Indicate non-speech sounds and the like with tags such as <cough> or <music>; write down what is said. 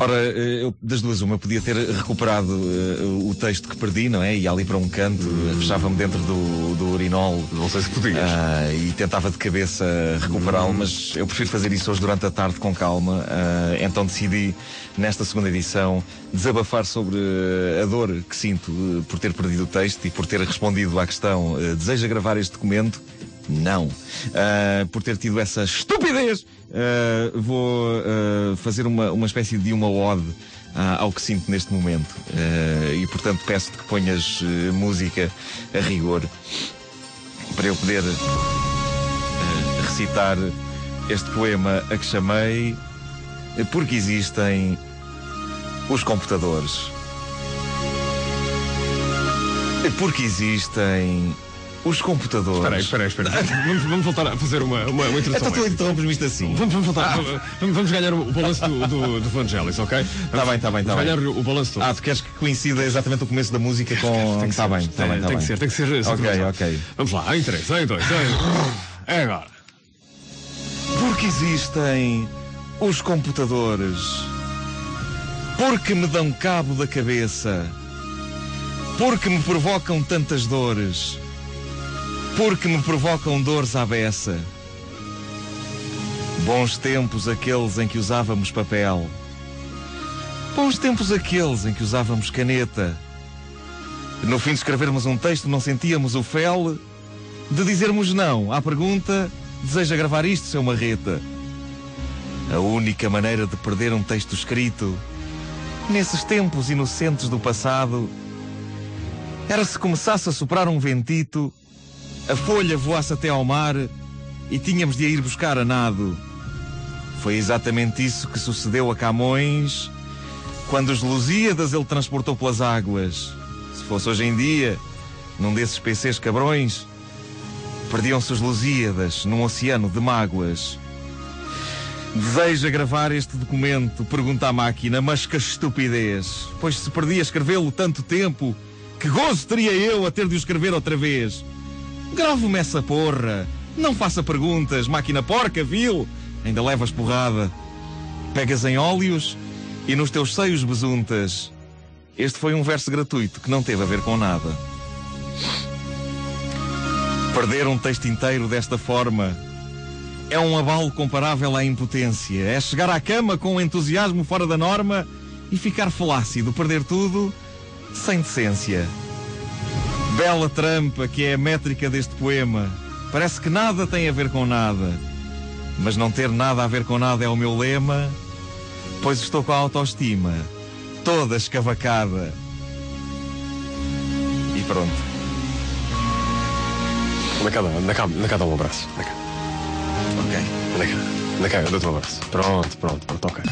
Ora, eh, eu, das duas, uma, eu podia ter recuperado uh, o texto que perdi, não é? Ia ali para um canto, fechava-me dentro do, do urinol. Não sei se podias. Uh, e tentava de cabeça recuperá-lo, hum. mas eu prefiro fazer isso hoje durante a tarde com calma. Uh, então decidi, nesta segunda edição, desabafar sobre a dor que sinto por ter perdido o texto e por ter respondido à questão: deseja gravar este documento? Não. Uh, por ter tido essa estupidez, uh, vou uh, fazer uma, uma espécie de uma ode ao que sinto neste momento. e portanto peço-te que ponhas música a rigor para eu poder recitar este poema a que chamei Porque existem os computadores. Porque existem os computadores. Espera aí, espera aí, espera aí. <laughs> Vamos, vamos voltar a fazer uma, uma, uma introdução. Então tu interrompes-me isto assim. Vamos, vamos voltar. Ah. Vamos, vamos, ganhar o balanço do, do, do Vangelis, ok? Está bem, está bem, está bem. ganhar o balanço todo. Ah, tu queres que coincida exatamente o começo da música com. Está bem, está bem. Tá tem que ser, tem que ser. Ok, ok. Vamos lá, em 3, em 2, em. É agora. Porque existem os computadores. Porque me dão cabo da cabeça. Porque me provocam tantas dores porque me provocam dores à beça. Bons tempos aqueles em que usávamos papel. Bons tempos aqueles em que usávamos caneta. No fim de escrevermos um texto não sentíamos o fel de dizermos não à pergunta deseja gravar isto, seu marreta? A única maneira de perder um texto escrito nesses tempos inocentes do passado era se começasse a soprar um ventito a folha voasse até ao mar e tínhamos de a ir buscar a nado. Foi exatamente isso que sucedeu a Camões quando os Lusíadas ele transportou pelas águas. Se fosse hoje em dia, num desses PCs cabrões, perdiam-se os Lusíadas num oceano de mágoas. Deseja gravar este documento? Pergunta a máquina, mas que estupidez! Pois se perdia escrevê-lo tanto tempo, que gozo teria eu a ter de o escrever outra vez? Grave-me essa porra. Não faça perguntas, máquina porca, vil. Ainda levas porrada. Pegas em óleos e nos teus seios besuntas. Este foi um verso gratuito que não teve a ver com nada. Perder um texto inteiro desta forma é um abalo comparável à impotência. É chegar à cama com um entusiasmo fora da norma e ficar flácido, perder tudo sem decência. Bela trampa que é a métrica deste poema. Parece que nada tem a ver com nada. Mas não ter nada a ver com nada é o meu lema, pois estou com a autoestima toda escavacada. E pronto. Na cada, na cá, na cada um abraço. Cá. Ok. Na cá, na cá, eu dou-te um abraço. Pronto, pronto, pronto, ok.